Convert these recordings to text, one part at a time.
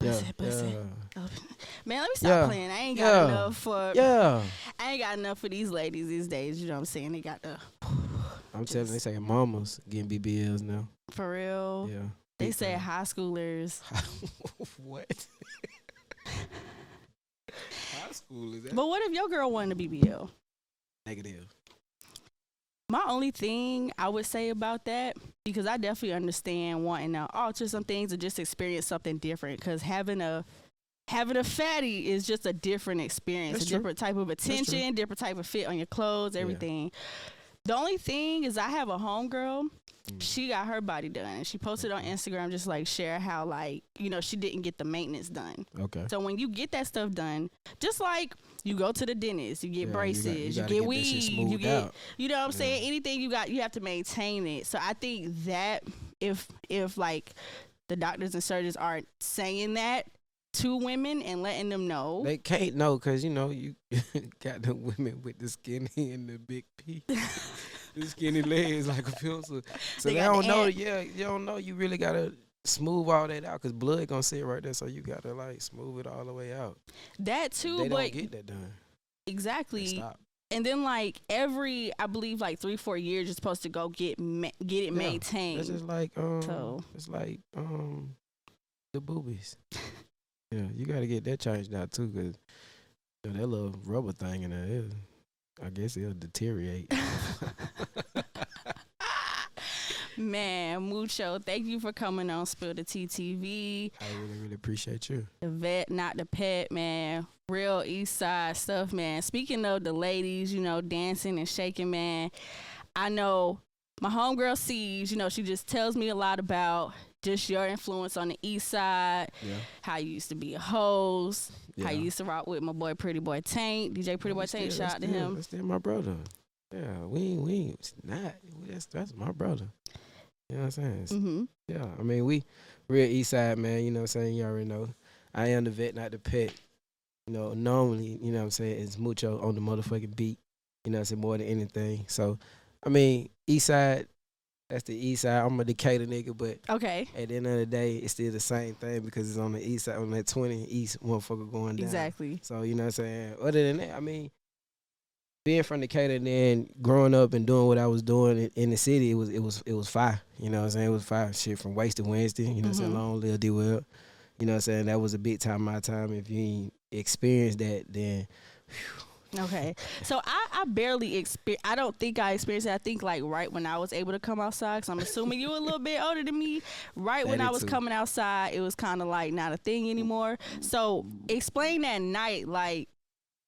Bust Yeah, it, bust it. yeah. Oh, Man, let me stop Yeah. playing. I ain't got enough for. Yeah. I ain't got enough for these ladies these days. You know what I'm saying? They got the I'm telling you, they say mamas getting BBLs now. for real. Yeah. They Big say time. high schoolers. what? High school is that But what if your girl wanted a BBL? negative? My only thing I would say about that, because I definitely understand wanting to alter some things or just experience something different. Because having a having a fatty is just a different experience, That's a true. different type of attention, different type of fit on your clothes, Yeah. everything. The only thing is, I have a homegirl. She got her body done, and she posted on Instagram just like share how like you know she didn't get the maintenance done. Okay. So when you get that stuff done, just like you go to the dentist, you get Yeah, you got- braces, you you, get get weave, you get out. you know what I'm Yeah. saying? Anything you got, you have to maintain it. So I think that if if like the doctors and surgeons aren't saying that to women and letting them know, They can't know because you know you got the women with the skinny and the big P, skinny legs like a pencil. So They they, don't the know. Yeah, you don't know. You really gotta smooth all that out because blood gonna sit right there. So you gotta like smooth it all the way out. that too. they but get that done. Exactly. stop. And then like every, I believe like three four years, you're supposed to go get ma- get it Yeah, maintained. That's just like um, So- it's like um, the boobies. yeah, you gotta get that changed out too because you know, that little rubber thing in there. Is, I guess it'll deteriorate. Man, mucho. Thank you for coming on Spill the Tea TV. I really, really appreciate you. the vet, not the pet, man. Real East Side stuff, man. Speaking of the ladies, you know, dancing and shaking, man. I know my homegirl sees, you know, she just tells me a lot about just your influence on the East Side, Yeah. how you used to be a host, how you used to rock with my boy Pretty Boy Tank, DJ Pretty Boy That's Tank. still- Shout out to him. That's still my brother. Yeah, we ain't, we ain't, it's not. That's, that's my brother. You know what I'm saying? It's- hmm Yeah, I mean, we real east side, man. You know what I'm saying? You already know. I am the vet, not the pet. You know, normally, you know what I'm saying, it's mucho on the motherfucking beat. You know what I'm saying? More than anything. So, I mean, east side, that's the east side. I'm a Decatur nigga, but Okay, at the end of the day, it's still the same thing because it's on the east side, on that 20 east motherfucker going down. exactly. So, you know what I'm saying? Other than that, I mean, being from Decatur and then growing up and doing what I was doing in, in the city, it was it was it was fire. You know what I'm saying? It was fire. Shit from Wasted Wednesday, you know what I'm saying? Mhm. Long live D Well. You know what I'm saying? That was a big time my time. If you ain't experienced that, then Okay, so I, I barely experience. I don't think I experienced it. I think like right when I was able to come outside, because I'm assuming you were a little bit older than me. Right when I was too. coming outside, it was kind of like not a thing anymore. So explain that night, like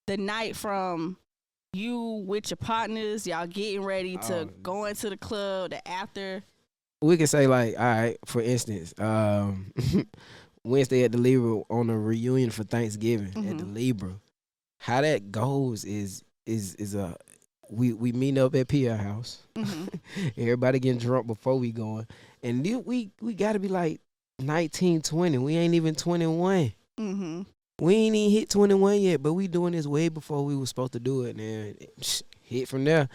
the night from you with your partners, y'all getting ready to Oh. go into the club, the after. we can say like, all right, for instance, um, Wednesday at the Libra on a reunion for Thanksgiving at the Mhm. Libra. How that goes is is is a we we meet up at PL House. Mhm. Everybody getting drunk before we going, and then we we got to be like 19, 20. We ain't even twenty one. mm-hmm. We ain't even hit twenty one yet, but we doing this way before we was supposed to do it. And then sh- hit from there,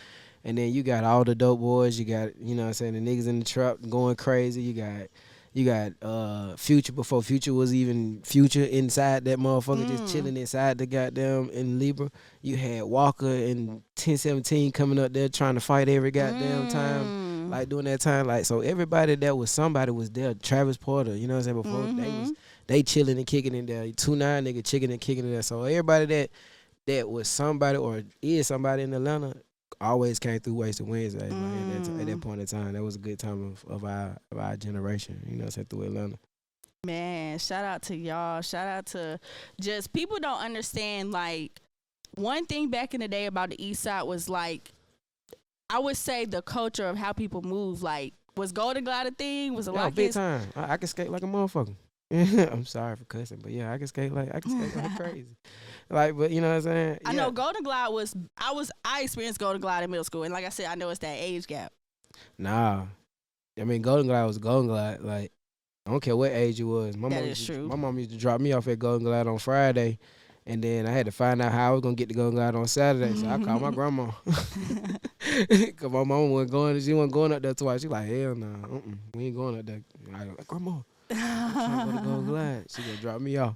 and then you got all the dope boys. You got you know what I'm saying the niggas in the trap going crazy. You got you got uh Future before Future was even Future inside that motherfucker, Mm. just chilling inside the goddamn in Libra. You had Waka and 1017 coming up there trying to fight every goddamn time Mm. like during that time. Like so, everybody that was somebody was there. Travis Porter, you know what I'm saying? Before they was Mhm. they chilling and kicking in there. Two nine nigga chicken and kicking in there. So everybody that that was somebody or is somebody in Atlanta always came through Wasted Wednesday. Like at, that at that Mm. point in time, that was a good time of, of our of our generation. You know, saying through Atlanta. Man, shout out to y'all. Shout out to just people don't understand like one thing back in the day about the east side was like I would say the culture of how people move like was Golden Glide a thing? Was a lot of big time. I, I can skate like a motherfucker. I'm sorry for cussing, but yeah, I can skate like I can skate like crazy. Like, but you know what I'm saying? I Yeah. know Golden Glide was I was I experienced Golden Glide in middle school and like I said, I know it's that age gap. Nah. I mean, Golden Glide was Golden Glide. Like, I don't care what age you was. My That mom is to, true. My mom used to drop me off at Golden Glide on Friday, and then I had to find out how I was gonna get to Golden Glide on Saturday. So I called my grandma, cause my mom wasn't going. She wasn't going up there twice. She like, hell no, uh-uh, we ain't going up there. I like, grandma, I'm trying to go to Golden Glide. She gonna drop me off.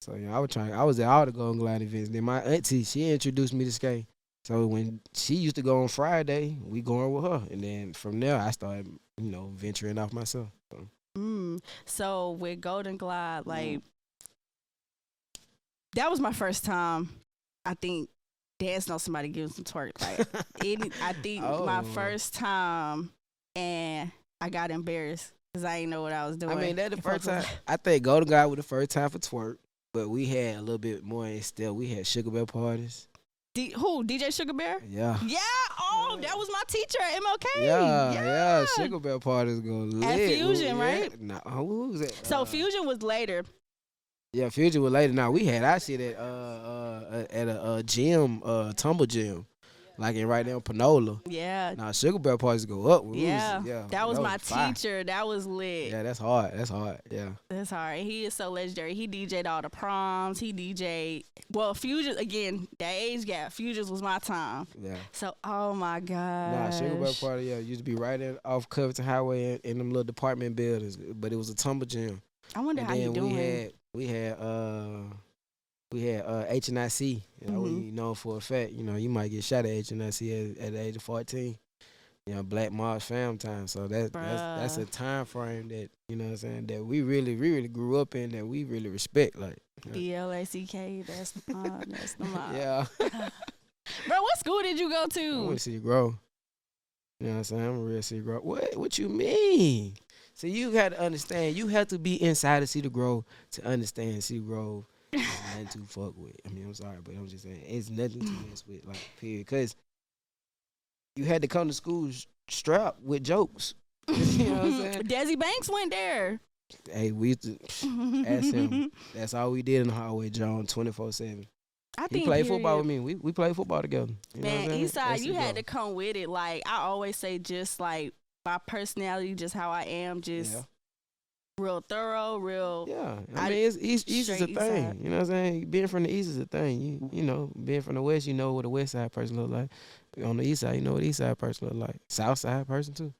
So you know, I was trying. I was at all the Golden Glide events. Then my auntie, she introduced me to skate. So when she used to go on Friday, we going with her, and then from there I started, you know, venturing off myself. So. Mm. So with Golden Glide, like that was my first time. I think dancing on somebody giving some twerk. Like any, I think my Oh. first time, and I got embarrassed because I didn't know what I was doing. I mean, that the first time. I think Golden Glide was the first time for twerk, but we had a little bit more in still. We had Sugar Bear parties. D- who? DJ Sugar Bear? Yeah. Yeah. Oh, that was my teacher at MLK. Yeah, yeah, Yeah. Sugar Bear parties go lit. Fusion, Yeah. right? Nah, who was that? So Uh, Fusion was later. Yeah, Fusion was later. Now we had I see at uh uh at a uh, gym, uh tumble gym, like in right there in Panola. Yeah. Now Sugar Bear parties go up. we was- Yeah. yeah. That was my fire. teacher. That was lit. Yeah, that's hard. That's hard. Yeah. That's hard. He is so legendary. He DJ'd all the proms. He DJ'd well Fusion again. That age gap. Fusions was my time. Yeah. So oh my god. Nah, Sugar Bear party, yeah, used to be right in, off Covington Highway in, in them little department buildings, but it was a tumble gym. I wonder and how you doing. we had we had uh we had uh H and I C. You know, Mhm. you know for a fact, you know, you might get shot at H and I C at, at the age of fourteen. You know, Black Mars fam time. So that that's that's a time frame that, you know what I'm saying, that we really, we really grew up in that we really respect. Like B L A C K. That's the mob. That's the mob. Yeah. Bro, what school did you go I to? to see you grow. You know what I'm saying? I'm a real you grow. What what you mean? So you got to understand. You have to be inside of Cedar Grove to understand Cedar Grove nothing to fuck with. I mean, I'm sorry, but I'm just saying it's nothing to mess with. Like, period. Because you had to come to school strapped with jokes. you know what I'm saying? Desi Banks went there. Hey, we used to. Ask him. That's all we did in the hallway, John, 24 seven. I He think played football with me. We we played football together. You know what I'm Man? Eastside, you had to come with it. Like I always say, just like my personality, just how I am, just Yeah. Real thorough, real. Yeah, I, I- mean, it's east, east is a thing. side. You know what I'm saying? Being from the east is a thing. You you know, being from the west, you know what a west side person look like. On the east side, you know what east side person look like. South side person too.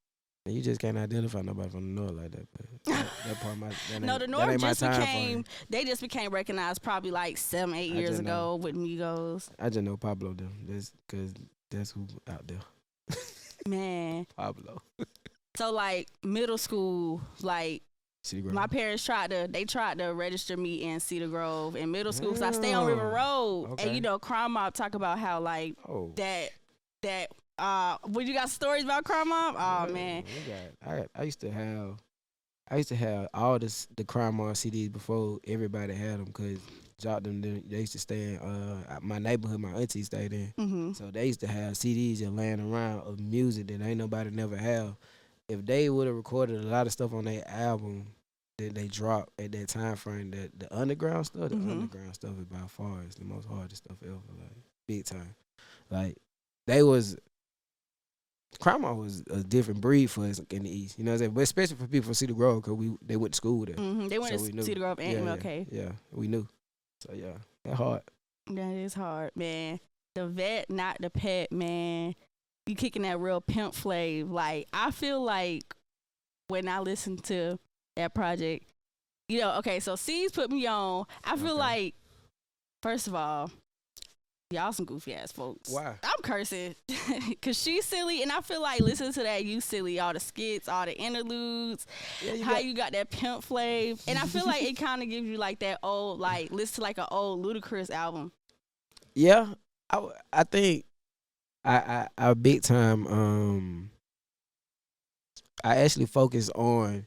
And you just can't identify nobody from the north like that. That, that part, my that No, the North just became they just became recognized probably like seven, eight I years ago know. with Migos. I just know Pablo them. That's because that's who out there. Man, Pablo. so like middle school, like Cedar Grove. my parents tried to they tried to register me in Cedar Grove in middle school because I stay on River Oh, Road, and you know, Crime Mob talk about how like oh. that that uh, when you got stories about Crime Mob, oh Yeah, man, got- I I used to have I used to have all this the crime on CDs before everybody had them because dropped them they used to stay in uh my neighborhood my auntie stayed in. Hmm so they used to have CDs just laying around of music that ain't nobody never have if they would have recorded a lot of stuff on their album that they dropped at that time frame that the underground stuff the Mhm. underground stuff is by far is the most hardest stuff ever like big time like they was Crime was a different breed for us in the East, you know what I'm saying? But especially for people from Cedar Grove, because we they went to school there. hmm they went So we to knew. Cedar Grove and yeah, MLK. yeah, yeah, we knew. So yeah, that hard. That is hard, man. The vet, not the pet, man. You kicking that real pimp flav. Like I feel like when I listen to that project, you know, okay, so C's put me on. I feel Okay. like, first of all, y'all some goofy ass folks. Why? I'm cursing because she's silly, and I feel like listening to that, you silly. All the skits, all the interludes, Yeah, you how got- you got that pimp flav, and I feel like it kind of gives you like that old, like listen to like an old Ludacris album. Yeah, I I think I I, I big time. Um, I actually focus on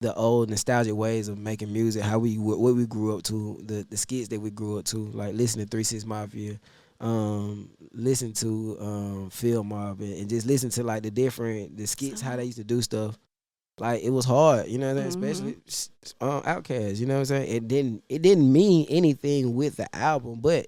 the old nostalgic ways of making music, how we what what we grew up to, the the skits that we grew up to, like listening to Three Six Mafia, um, listen to um Field Mob, and, and just listen to like the different the skits, how they used to do stuff. Like it was hard, you know what I'm saying? Mhm. Especially um, Outkast, you know what I'm saying? It didn't it didn't mean anything with the album, but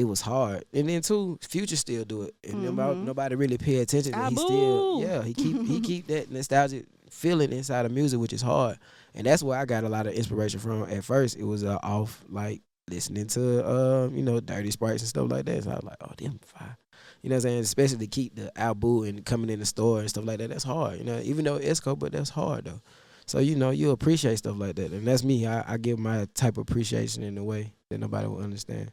it was hard. And then too, Future still do it, and nobody, Mhm. nobody really pay attention. And he still, yeah, he keep he keep that nostalgic feeling inside of music, which is hard. And that's where I got a lot of inspiration from. At first, it was uh, off like listening to uh, you know, Dirty Sprites and stuff like that. So I was like, oh, them fire. You know what I'm saying? Especially to keep the Albu and coming in the store and stuff like that. That's hard. You know, even though it's cool, but that's hard though. So you know you appreciate stuff like that, and that's me. I, I give my type of appreciation in a way that nobody will understand.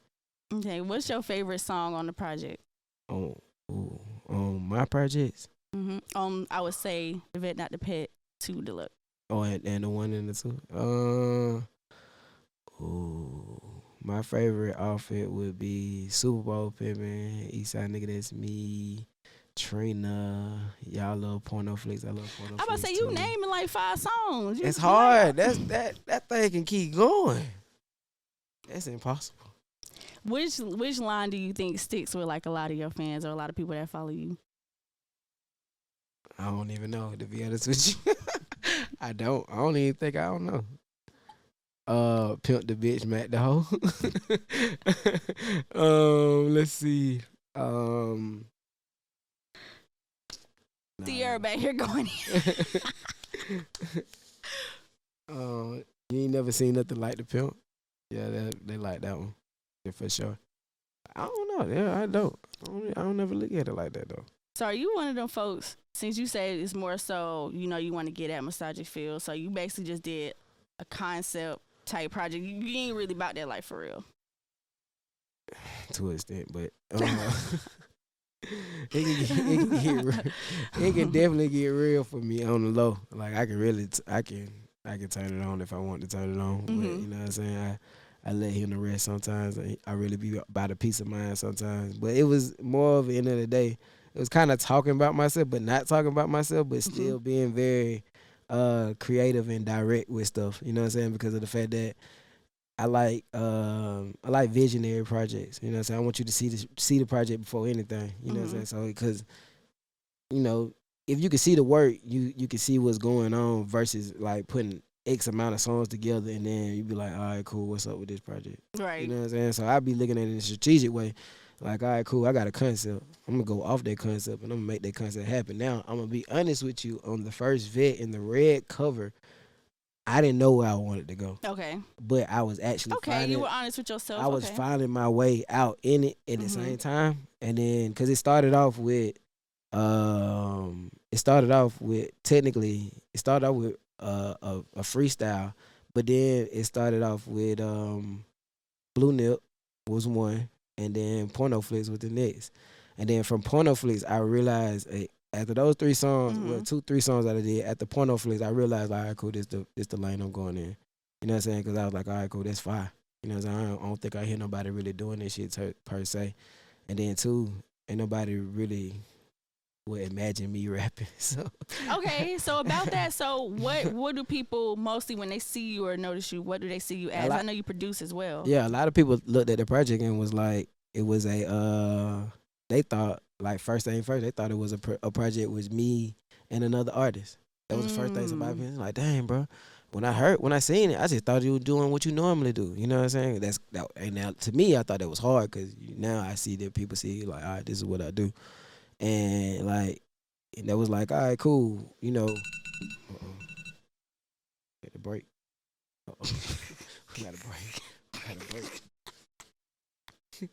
Okay, what's your favorite song on the project? On ooh, on my projects. Mm-hmm. Um, I would say the vet, not the pet, two deluxe. Oh, and, and the one and the two. Uh, ooh, my favorite outfit would be Super Bowl pimpin', Eastside nigga. That's me. Trina, y'all love porno flicks. I love porno. I about to say you naming like five songs. You, It's hard. That's that that thing can keep going. That's impossible. Which which line do you think sticks with like a lot of your fans or a lot of people that follow you? I don't even know to be honest with you. I don't. I don't even think I don't know. Uh, pimp the bitch, Matt the hoe. um, let's see. Um, nah. everybody here going. uh, you ain't never seen nothing like the pimp. Yeah, they they like that one. For sure. I don't know. Yeah, I don't. I don't, I don't never look at it like that though. So are you one of them folks? Since you say it's more so, you know, you want to get at massagic feel, so you basically just did a concept type project. You, you ain't really about that life for real. to an extent, but uh, it can get, it can get it can definitely get real for me on the low. Like I can really t- I can I can turn it on if I want to turn it on. But Mhm. you know what I'm saying? I I let him to rest sometimes. I, really be about a peace of mind sometimes. But it was more of the end of the day. It was kind of talking about myself, but not talking about myself, but still being very uh creative and direct with stuff. You know what I'm saying? Because of the fact that I like um I like visionary projects. You know what I'm saying? I want you to see the see the project before anything. You know what I'm saying? So because you know, if you can see the work, you you can see what's going on versus like putting X amount of songs together and then you be like, all right, cool, what's up with this project? Right. You know what I'm saying? So I'd be looking at it in a strategic way. Like, all right, cool, I got a concept. I'm gonna go off that concept and I'm gonna make that concept happen. Now, I'm gonna be honest with you on the first vet in the red cover, I didn't know where I wanted to go. Okay. But I was actually Okay. finding You were honest with yourself. I was okay. finding my way out in it at the Mhm. same time, and then because it started off with, um, it started off with technically it started off with uh, a a freestyle, but then it started off with um, Blue Nip was one, and then Porno Flicks was the next, and then from Porno Flicks I realized eh, after those three songs, well, Mhm. two three songs that I did at the Porno Flicks, I realized like, all right, cool, this the this the lane I'm going in. You know what I'm saying? Because I was like, all right, cool, that's fine. You know what I'm saying? I don't, I don't think I hear nobody really doing this shit per, per se. And then two, ain't nobody really would imagine me rapping. So okay. So about that, so what what do people mostly when they see you or notice you? What do they see you as? lot- I know you produce as well. yeah, a lot of people looked at the project and was like, it was a uh, they thought like first thing first, they thought it was a pro- a project was me and another artist. That was the first thing somebody Mm. was like, dang, bro. When I heard, when I seen it, I just thought you were doing what you normally do. You know what I'm saying? That's that. And now to me, I thought that was hard because now I see that people see like, all right, this is what I do, and like, and that was like, all right, cool. You know, uh-oh. get the break. Uh-oh. we got a break. We got a break.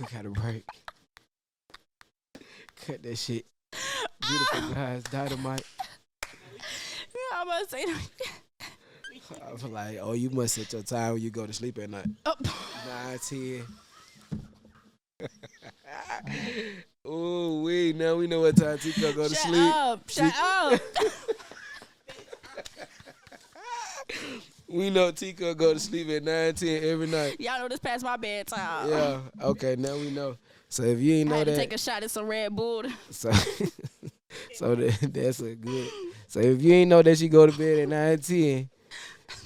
we got a break. Cut that shit. Beautiful guys, dynamite. I'm about to say. I was like, oh, you must set your time when you go to sleep at night. Oh. Nine, ten. Oh, wait, now we know what time Tico go to Shut sleep. up! Shut up! We know Tico go to sleep at 9, 10 every night. Y'all know this past my bedtime. Yeah, okay, now we know. So if you ain't I know had to that, take a shot at some Red Bull. so so that, that's a good. So if you ain't know that she go to bed at 9, 10,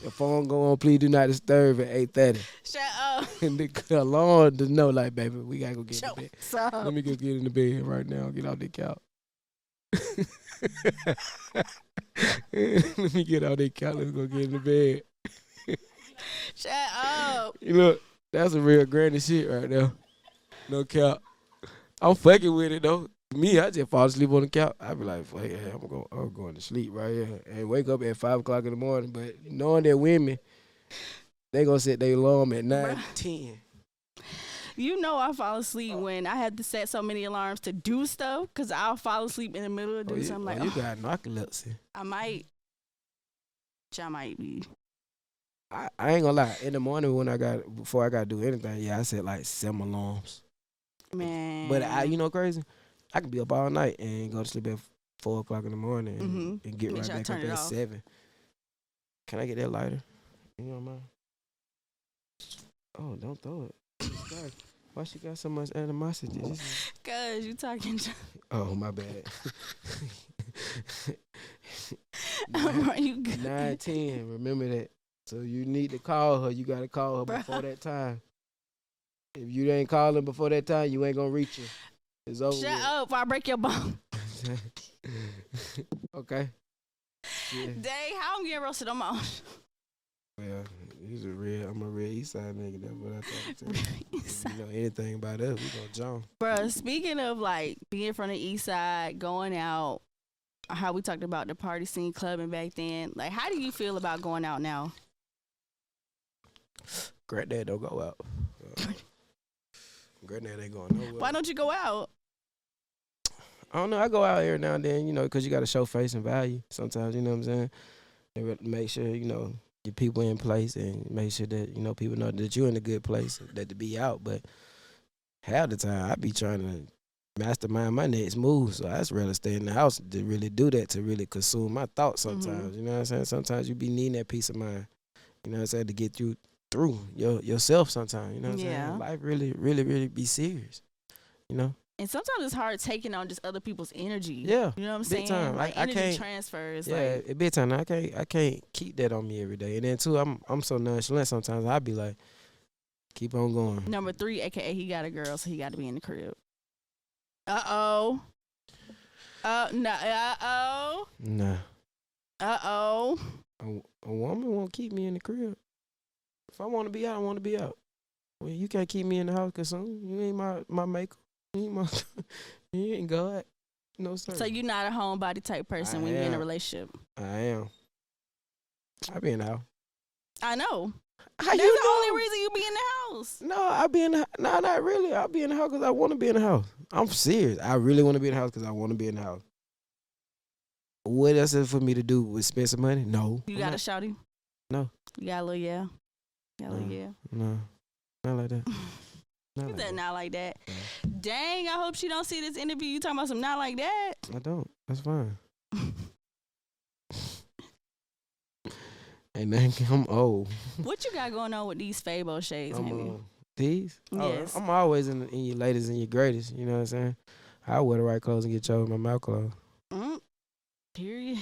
your phone go on, please do not disturb at 8.30. Shut up! and the alarm to know, like, baby, we gotta go get in the bed. Let me go get in the bed right now. Get off the couch. Let me get off that couch. Let's go get in the bed. Shut up! You look, that's a real granny shit right there. No cap. I'm fucking with it though. Me, I just fall asleep on the couch. I be like, fuck yeah, I'm going, I'm going to sleep right here and wake up at five o'clock in the morning. But knowing that women, they gonna set their alarm at nine, Bruh. ten. You know I fall asleep when I had to set so many alarms to do stuff because I'll fall asleep in the middle of Oh, doing you, something oh, like, you oh, got narcolepsy. I might. Y'all might be. I, I ain't gonna lie. In the morning when I got before I gotta do anything, yeah, I set like seven alarms. Man. But I, you know, crazy. I could be up all night and go to sleep at four o'clock in the morning and, Mhm. and get Make right sure back up at off. seven. Can I get that lighter? You know mind? Oh, don't throw it. Why she got so much animosity? Is- Cause you talking. oh, my bad. Are you good? Nine ten. Remember that. So you need to call her. You gotta call her Bruh. before that time. If you ain't calling before that time, you ain't gonna reach her. It's over. Shut with. up! I break your bone. okay. Yeah. Dang, how I'm getting roasted on my own. Well, he's a real. I'm a real East Side nigga. That's what I thought. If you know anything about us, we gonna jump. Bruh, speaking of like being from the east side, going out, how we talked about the party scene clubbing back then, like how do you feel about going out now? Granddad don't go out. Uh, Granddad ain't going nowhere. Why don't you go out? I don't know. I go out every now and then, you know, because you got to show face and value sometimes, you know what I'm saying? And re- make sure, you know, your people in place and make sure that, you know, people know that you're in a good place, that to be out. But half the time, I be trying to mastermind my next move. So I just rather stay in the house to really do that, to really consume my thoughts mm-hmm. sometimes. You know what I'm saying? Sometimes you be needing that peace of mind, you know what I'm saying, to get through through your yourself sometimes. You know what I'm Yeah. saying? Life really, really, really be serious. You know? And sometimes it's hard taking on just other people's energy. Yeah. You know what I'm Big saying? time. Like I- I energy can't- transfers. Yeah, Like big time. I can't I can't keep that on me every day. And then too, I'm I'm so nonchalant sometimes. I'd be like, keep on going. number three, aka he got a girl, so he got to be in the crib. Uh oh. Uh no. Uh oh. Nah, Uh oh. a, a woman won't keep me in the crib. If I want to be out, I want to be out. Well, you can't keep me in the house because you ain't my my maker. You ain't my you ain't God. No sir. So you're not a homebody type person I when you're in a relationship. I am. I be in the house. I know. How That's you the know? only reason you be in the house. No, I be in the no, not really. I be in the house because I want to be in the house. I'm serious. I really want to be in the house because I want to be in the house. What else is for me to do with spend some money? No, You got a shouty? No. You got a little yeah. Got a little No. yeah. no, not like that. Not You like said that. not like that. Yeah. Dang, I hope she don't see this interview. You talking about some not like that? I don't. That's fine. And then I'm old. what you got going on with these Fabo shades, uh, these. Oh, Yes. I'm always in, in your latest and your greatest. You know what I'm saying? I wear the right clothes and get chose my mouth closed. Mm, period.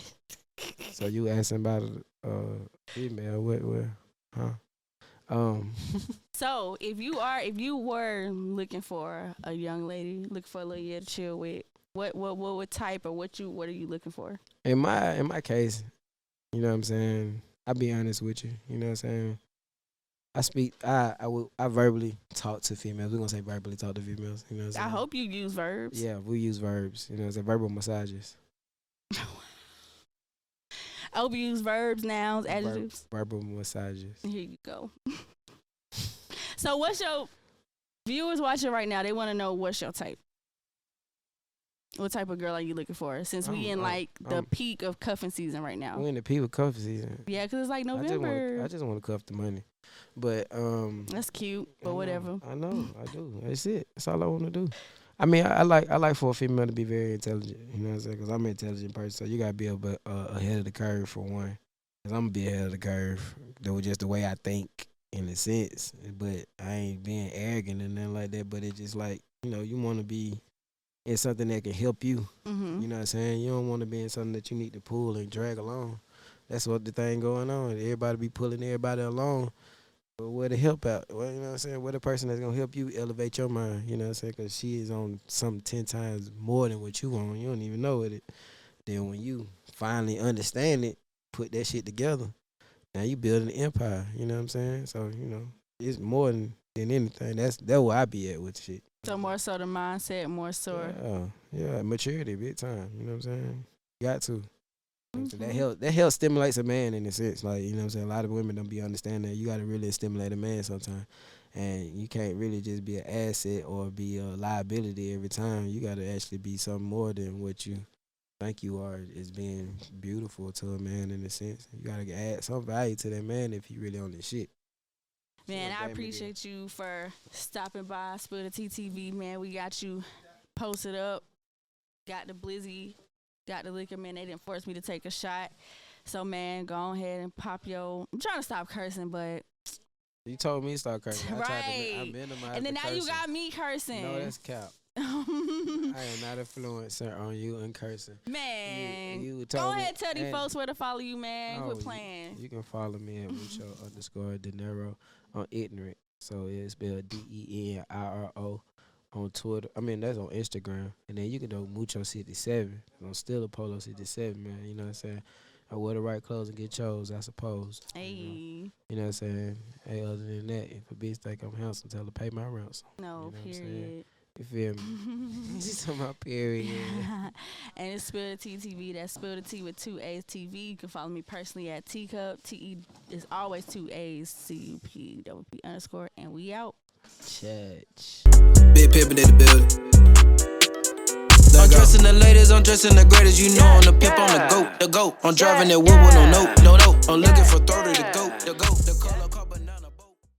So you asking about a uh, female? What? What? Huh? Um. So if you are, if you were looking for a young lady, looking for a little year to chill with, what, what, what, what type or what you, what are you looking for? in my in my case, you know what I'm saying. I'll be honest with you. You know what I'm saying. I speak. I I will. I verbally talk to females. We're gonna say verbally talk to females. You know what I'm saying. I hope you use verbs. Yeah, we use verbs. You know, it's a verbal massages. I hope you use verbs, nouns, adjectives. verbal massages. Here you go. so what's your viewers watching right now? They want to know what's your type. What type of girl are you looking for? Since we I'm- in I'm- like the I'm- peak of cuffing season right now. We in the peak of cuffing season. Yeah, because it's like I November. I just want to cuff the money, but um. That's cute, I but know, whatever. I know. I do. That's it. That's all I want to do. I mean, I, I like I like for a female to be very intelligent. You know what I'm saying? Because I'm an intelligent person, so you gotta be a, bit, uh, ahead of the curve for one. Cause I'm gonna be ahead of the curve. That was just the way I think, in a sense. But I ain't being arrogant and nothing like that. But it's just like you know, you want to be in something that can help you. Mm-hmm. You know what I'm saying? You don't want to be in something that you need to pull and drag along. That's what the thing going on. Everybody be pulling everybody along. Where the help out? Well, you know what I'm saying? Where the person that's gonna help you elevate your mind? You know what I'm saying? Because she is on something ten times more than what you on. You don't even know it. Then when you finally understand it, put that shit together. Now you building an empire. You know what I'm saying? So you know it's more than than anything. That's that's where I be at with shit. So more so the mindset, more so. Yeah, yeah, maturity, big time. You know what I'm saying? Got to. Mm-hmm. So that help that help stimulates a man in a sense. Like, you know what I'm saying? A lot of women don't be understanding that you gotta really stimulate a man sometimes. And you can't really just be an asset or be a liability every time. You gotta actually be something more than what you think you are is being beautiful to a man in a sense. You gotta add some value to that man if he really on this shit. Man, I appreciate you for stopping by Spill the Tea TV, man. We got you posted up. Got the blizzy, got the liquor, man. They didn't force me to take a shot. So man, go ahead and pop your I'm trying to stop cursing, but You told me to start cursing. I tried to, Right. I minimized and then the now you got me cursing. No, that's cap. I am not influencer on you and cursing. man. you, you go told me- ahead tell these folks where to follow you, man. Oh, Quit you- playing. You can follow me at Mucho underscore De Dinero on ignorant. So it's spelled D E N I R O on Twitter. I mean that's on Instagram. And then you can do Mucho sixty seven. I'm still a Polo sixty seven, man. You know what I'm saying? I wear the right clothes and get chose, I suppose. You know, Hey, you know what I'm saying? Hey, other than that, if a bitch think I'm handsome, tell her pay my ransom. no, You know what I'm saying? period. You feel me? She's talking about period. and it's Spill the Tea TV. That's Spill the Tea with two A's TV. You can follow me personally at Teacup. T E is always two A's. C U P double P underscore. And we out. Church. Big pimpin' in the building. I'm dressing the latest, I'm dressing the greatest. You know I'm the pimp, I'm the goat, the goat. I'm driving that whoop with no note, no note. I'm looking for 30 to go, the goat, the color.